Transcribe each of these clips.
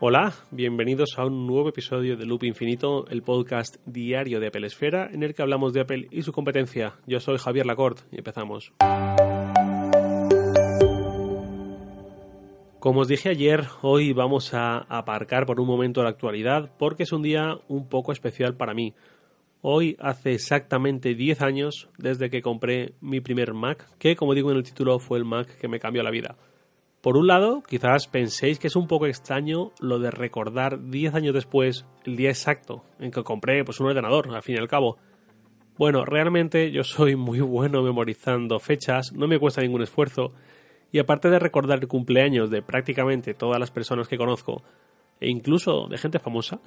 Hola, bienvenidos a un nuevo episodio de Loop Infinito, el podcast diario de Apple Esfera, en el que hablamos de Apple y su competencia. Yo soy Javier Lacorte y empezamos. Como os dije ayer, hoy vamos a aparcar por un momento la actualidad porque es un día un poco especial para mí. Hoy hace exactamente 10 años desde que compré mi primer Mac, que como digo en el título fue el Mac que me cambió la vida. Por un lado, quizás penséis que es un poco extraño lo de recordar 10 años después el día exacto en que compré pues, un ordenador, al fin y al cabo. Bueno, realmente yo soy muy bueno memorizando fechas, no me cuesta ningún esfuerzo, y aparte de recordar el cumpleaños de prácticamente todas las personas que conozco, e incluso de gente famosa,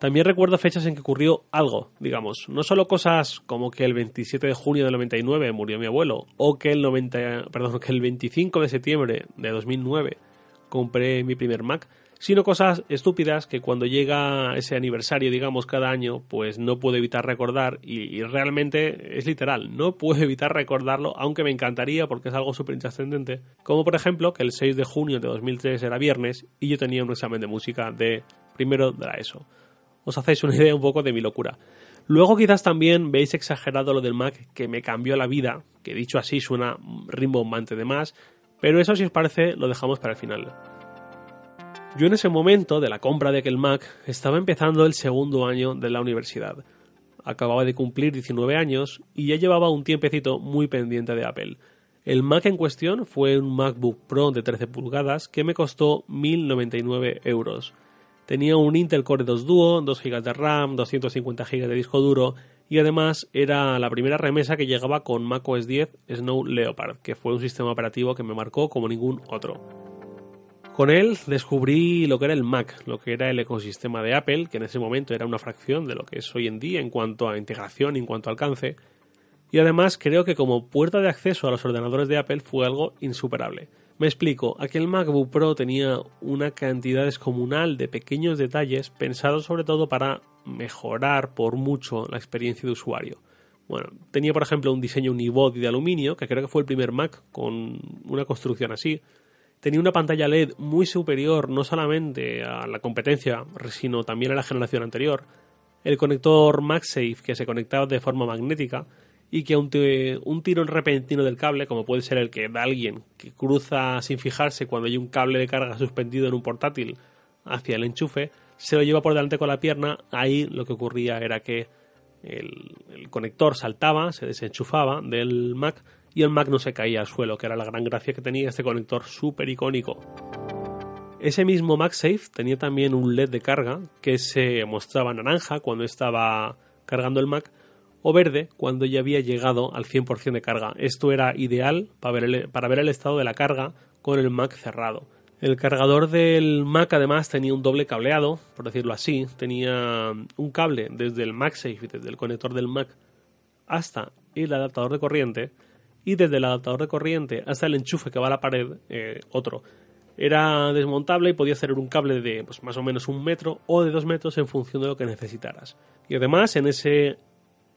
también recuerdo fechas en que ocurrió algo, digamos, no solo cosas como que el 27 de junio del 99 murió mi abuelo, o que el, 90, perdón, que el 25 de septiembre de 2009 compré mi primer Mac, sino cosas estúpidas que cuando llega ese aniversario, digamos, cada año, pues no puedo evitar recordar y, realmente es literal, no puedo evitar recordarlo, aunque me encantaría porque es algo súper intrascendente, como por ejemplo que el 6 de junio de 2003 era viernes y yo tenía un examen de música de primero de la ESO. Os hacéis una idea un poco de mi locura. Luego quizás también veis exagerado lo del Mac que me cambió la vida, que dicho así suena rimbombante de más, pero eso si os parece lo dejamos para el final. Yo en ese momento de la compra de aquel Mac estaba empezando el segundo año de la universidad. Acababa de cumplir 19 años y ya llevaba un tiempecito muy pendiente de Apple. El Mac en cuestión fue un MacBook Pro de 13 pulgadas que me costó 1.099 euros. Tenía un Intel Core 2 Duo, 2 GB de RAM, 250 GB de disco duro y además era la primera remesa que llegaba con macOS 10 Snow Leopard, que fue un sistema operativo que me marcó como ningún otro. Con él descubrí lo que era el Mac, lo que era el ecosistema de Apple, que en ese momento era una fracción de lo que es hoy en día en cuanto a integración y en cuanto a alcance. Y además creo que como puerta de acceso a los ordenadores de Apple fue algo insuperable. Me explico, aquel MacBook Pro tenía una cantidad descomunal de pequeños detalles pensados sobre todo para mejorar por mucho la experiencia de usuario. Bueno, tenía por ejemplo un diseño unibody de aluminio, que creo que fue el primer Mac con una construcción así tenía una pantalla LED muy superior no solamente a la competencia, sino también a la generación anterior. El conector MagSafe que se conectaba de forma magnética y que ante un tirón repentino del cable, como puede ser el que da alguien que cruza sin fijarse cuando hay un cable de carga suspendido en un portátil hacia el enchufe, se lo lleva por delante con la pierna, ahí lo que ocurría era que el, el conector saltaba, se desenchufaba del Mac y el Mac no se caía al suelo, que era la gran gracia que tenía este conector súper icónico. Ese mismo MagSafe tenía también un LED de carga que se mostraba naranja cuando estaba cargando el Mac o verde cuando ya había llegado al 100% de carga. Esto era ideal para ver, el, para ver el estado de la carga con el Mac cerrado. El cargador del Mac además tenía un doble cableado, por decirlo así. Tenía un cable desde el MagSafe, desde el conector del Mac hasta el adaptador de corriente y desde el adaptador de corriente hasta el enchufe que va a la pared, eh, otro. Era desmontable y podía ser un cable de pues, más o menos un metro o de dos metros en función de lo que necesitaras. Y además en ese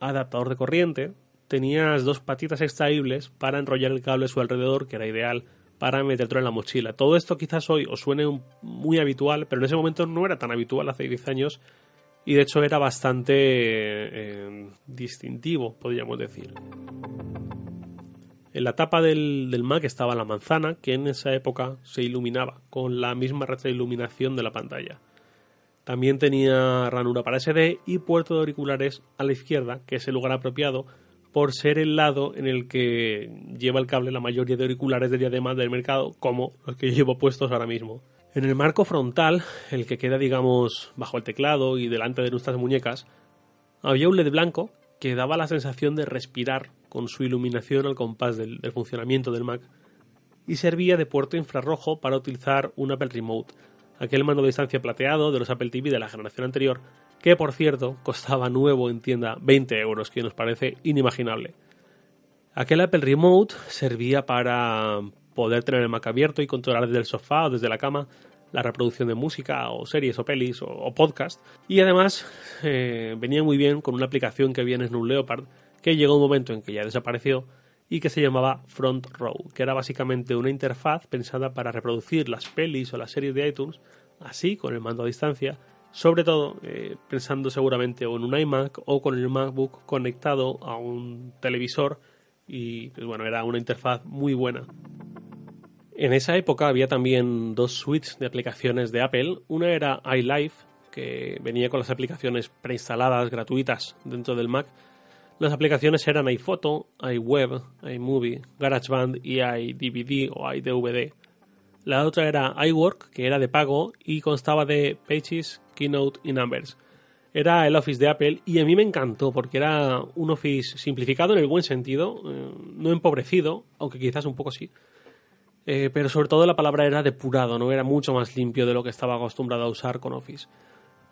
adaptador de corriente tenías dos patitas extraíbles para enrollar el cable a su alrededor, que era ideal para meterlo en la mochila. Todo esto quizás hoy os suene muy habitual, pero en ese momento no era tan habitual hace 10 años y de hecho era bastante eh, distintivo, podríamos decir. En la tapa del, Mac estaba la manzana, que en esa época se iluminaba con la misma retroiluminación de la pantalla. También tenía ranura para SD y puerto de auriculares a la izquierda, que es el lugar apropiado por ser el lado en el que lleva el cable la mayoría de auriculares de diadema del mercado, como los que llevo puestos ahora mismo. En el marco frontal, el que queda digamos bajo el teclado y delante de nuestras muñecas, había un LED blanco que daba la sensación de respirar con su iluminación al compás del, funcionamiento del Mac y servía de puerto infrarrojo para utilizar un Apple Remote, aquel mando de distancia plateado de los Apple TV de la generación anterior, que por cierto costaba nuevo en tienda 20 euros, que nos parece inimaginable. Aquel Apple Remote servía para poder tener el Mac abierto y controlar desde el sofá o desde la cama la reproducción de música o series o pelis o, podcast y además eh, venía muy bien con una aplicación que había en Snow Leopard que llegó un momento en que ya desapareció y que se llamaba Front Row, que era básicamente una interfaz pensada para reproducir las pelis o las series de iTunes así, con el mando a distancia, sobre todo eh, pensando seguramente en un iMac o con el MacBook conectado a un televisor y pues bueno, era una interfaz muy buena. En esa época había también dos suites de aplicaciones de Apple. Una era iLife, que venía con las aplicaciones preinstaladas gratuitas dentro del Mac. Las aplicaciones eran iPhoto, iWeb, iMovie, GarageBand y iDVD o iDVD. La otra era iWork, que era de pago y constaba de Pages, Keynote y Numbers. Era el Office de Apple y a mí me encantó porque era un Office simplificado en el buen sentido, eh, no empobrecido, aunque quizás un poco sí. Eh, pero sobre todo la palabra era depurado, no era mucho más limpio de lo que estaba acostumbrado a usar con Office.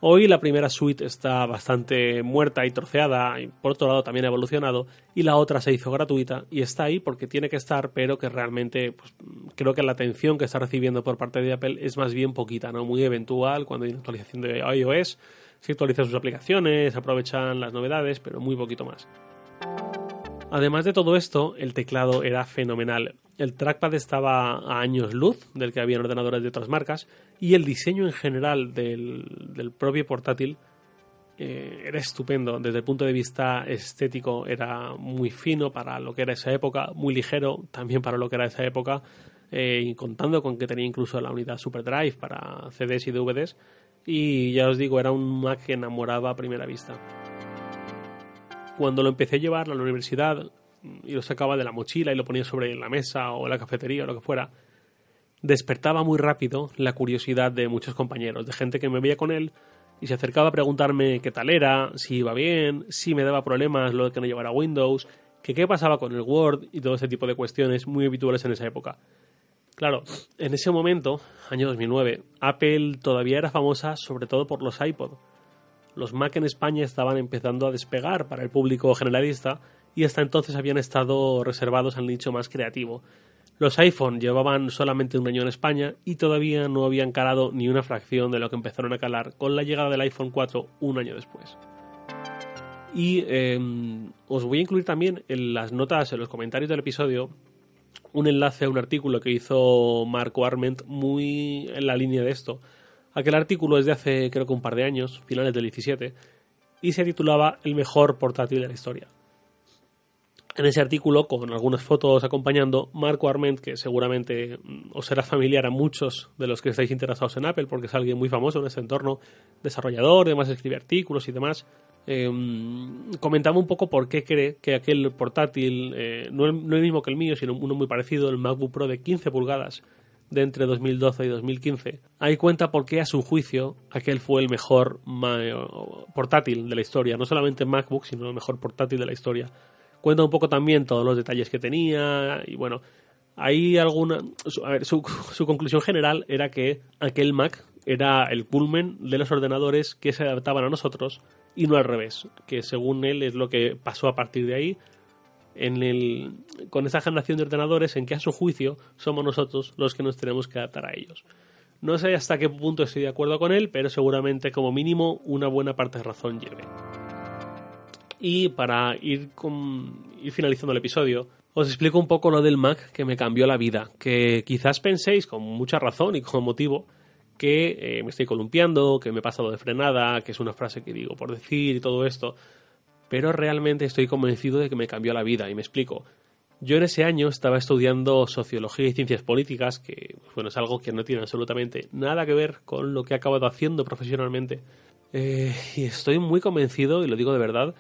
Hoy la primera suite está bastante muerta y troceada, y por otro lado también ha evolucionado, y la otra se hizo gratuita y está ahí porque tiene que estar, pero que realmente pues, creo que la atención que está recibiendo por parte de Apple es más bien poquita, ¿no? Muy eventual cuando hay una actualización de iOS, se actualizan sus aplicaciones, aprovechan las novedades, pero muy poquito más. Además de todo esto, el teclado era fenomenal. El trackpad estaba a años luz del que había en ordenadores de otras marcas y el diseño en general del, propio portátil eh, era estupendo. Desde el punto de vista estético era muy fino para lo que era esa época, muy ligero también para lo que era esa época, eh, contando con que tenía incluso la unidad SuperDrive para CDs y DVDs. Y ya os digo, era un Mac que enamoraba a primera vista cuando lo empecé a llevar a la universidad y lo sacaba de la mochila y lo ponía sobre la mesa o la cafetería o lo que fuera, despertaba muy rápido la curiosidad de muchos compañeros, de gente que me veía con él y se acercaba a preguntarme qué tal era, si iba bien, si me daba problemas lo de que no llevara Windows, que qué pasaba con el Word y todo ese tipo de cuestiones muy habituales en esa época. Claro, en ese momento, año 2009, Apple todavía era famosa sobre todo por los iPod los Mac en España estaban empezando a despegar para el público generalista y hasta entonces habían estado reservados al nicho más creativo. Los iPhone llevaban solamente un año en España y todavía no habían calado ni una fracción de lo que empezaron a calar con la llegada del iPhone 4 un año después. Y em, os voy a incluir también en las notas, en los comentarios del episodio, un enlace a un artículo que hizo Marco Arment muy en la línea de esto, Aquel artículo es de hace creo que un par de años, finales del 17, y se titulaba El mejor portátil de la historia. En ese artículo, con algunas fotos acompañando, Marco Arment, que seguramente mm, os será familiar a muchos de los que estáis interesados en Apple, porque es alguien muy famoso en este entorno, desarrollador, además escribe artículos y demás, em, comentaba un poco por qué cree que aquel portátil, eh, no, el, no, el, mismo que el mío, sino uno muy parecido, el MacBook Pro de 15 pulgadas, de entre 2012 y 2015, ahí cuenta por qué a su juicio aquel fue el mejor portátil de la historia, no solamente MacBook, sino el mejor portátil de la historia. Cuenta un poco también todos los detalles que tenía y bueno, hay alguna... su, su conclusión general era que aquel Mac era el culmen de los ordenadores que se adaptaban a nosotros y no al revés, que según él es lo que pasó a partir de ahí en el, con esa generación de ordenadores en que a su juicio somos nosotros los que nos tenemos que adaptar a ellos. No sé hasta qué punto estoy de acuerdo con él, pero seguramente como mínimo una buena parte de razón lleve. Y para ir, ir finalizando el episodio, os explico un poco lo del Mac que me cambió la vida, que quizás penséis con mucha razón y con motivo que eh, me estoy columpiando, que me he pasado de frenada, que es una frase que digo por decir y todo esto, pero realmente estoy convencido de que me cambió la vida y me explico. Yo en ese año estaba estudiando sociología y ciencias políticas, que bueno, es algo que no tiene absolutamente nada que ver con lo que he acabado haciendo profesionalmente. Eh, y estoy muy convencido, y lo digo de verdad,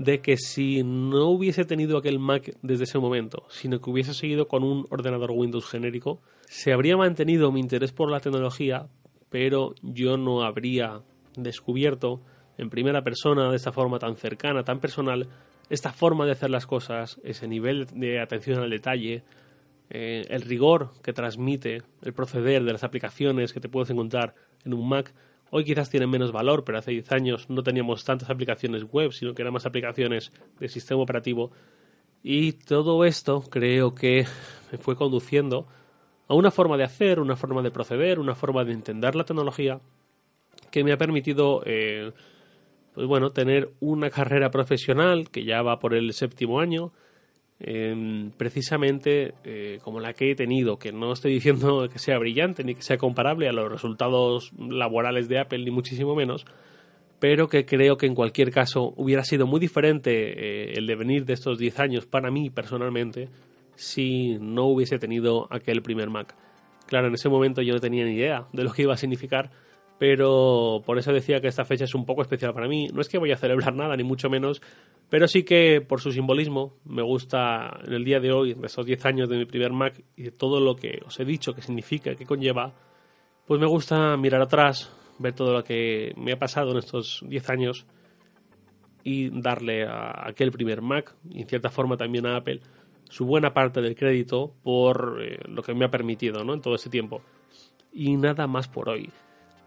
de que si no hubiese tenido aquel Mac desde ese momento, sino que hubiese seguido con un ordenador Windows genérico, se habría mantenido mi interés por la tecnología, pero yo no habría descubierto en primera persona, de esta forma tan cercana, tan personal, esta forma de hacer las cosas, ese nivel de atención al detalle, eh, el rigor que transmite el proceder de las aplicaciones que te puedes encontrar en un Mac, hoy quizás tienen menos valor, pero hace 10 años no teníamos tantas aplicaciones web, sino que eran más aplicaciones de sistema operativo. Y todo esto creo que me fue conduciendo a una forma de hacer, una forma de proceder, una forma de entender la tecnología que me ha permitido eh, pues bueno, tener una carrera profesional que ya va por el séptimo año, em, precisamente eh, como la que he tenido, que no estoy diciendo que sea brillante ni que sea comparable a los resultados laborales de Apple, ni muchísimo menos, pero que creo que en cualquier caso hubiera sido muy diferente eh, el devenir de estos 10 años para mí personalmente si no hubiese tenido aquel primer Mac. Claro, en ese momento yo no tenía ni idea de lo que iba a significar, pero por eso decía que esta fecha es un poco especial para mí. No es que voy a celebrar nada, ni mucho menos, pero sí que por su simbolismo me gusta en el día de hoy, de esos 10 años de mi primer Mac y de todo lo que os he dicho que significa, que conlleva, pues me gusta mirar atrás, ver todo lo que me ha pasado en estos 10 años y darle a aquel primer Mac y en cierta forma también a Apple su buena parte del crédito por eh, lo que me ha permitido ¿no? en todo ese tiempo. Y nada más por hoy.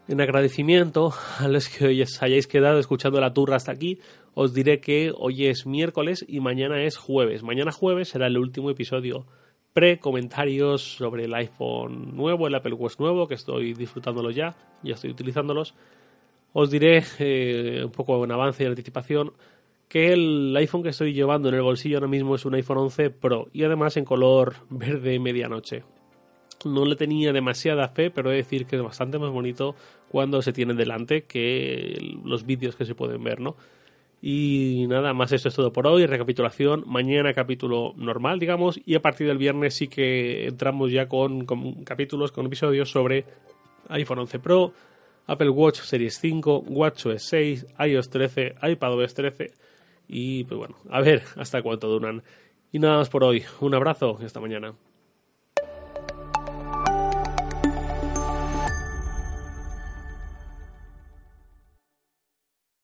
En agradecimiento a los que hoy os hayáis quedado escuchando la turra hasta aquí, os diré que hoy es miércoles y mañana es jueves. Mañana jueves será el último episodio pre-comentarios sobre el iPhone nuevo, el Apple Watch nuevo, que estoy disfrutándolo ya, ya estoy utilizándolos. Os diré eh, un poco en avance y anticipación que el iPhone que estoy llevando en el bolsillo ahora mismo es un iPhone 11 Pro y además en color verde medianoche. No le tenía demasiada fe, pero he de decir que es bastante más bonito cuando se tiene delante que los vídeos que se pueden ver, ¿no? Y nada más, eso es todo por hoy. Recapitulación, mañana capítulo normal, digamos, y a partir del viernes sí que entramos ya con, con capítulos, con episodios sobre iPhone 11 Pro, Apple Watch Series 5, WatchOS 6, iOS 13, iPadOS 13 y pues bueno, a ver hasta cuánto duran. Y nada más por hoy. Un abrazo y hasta mañana.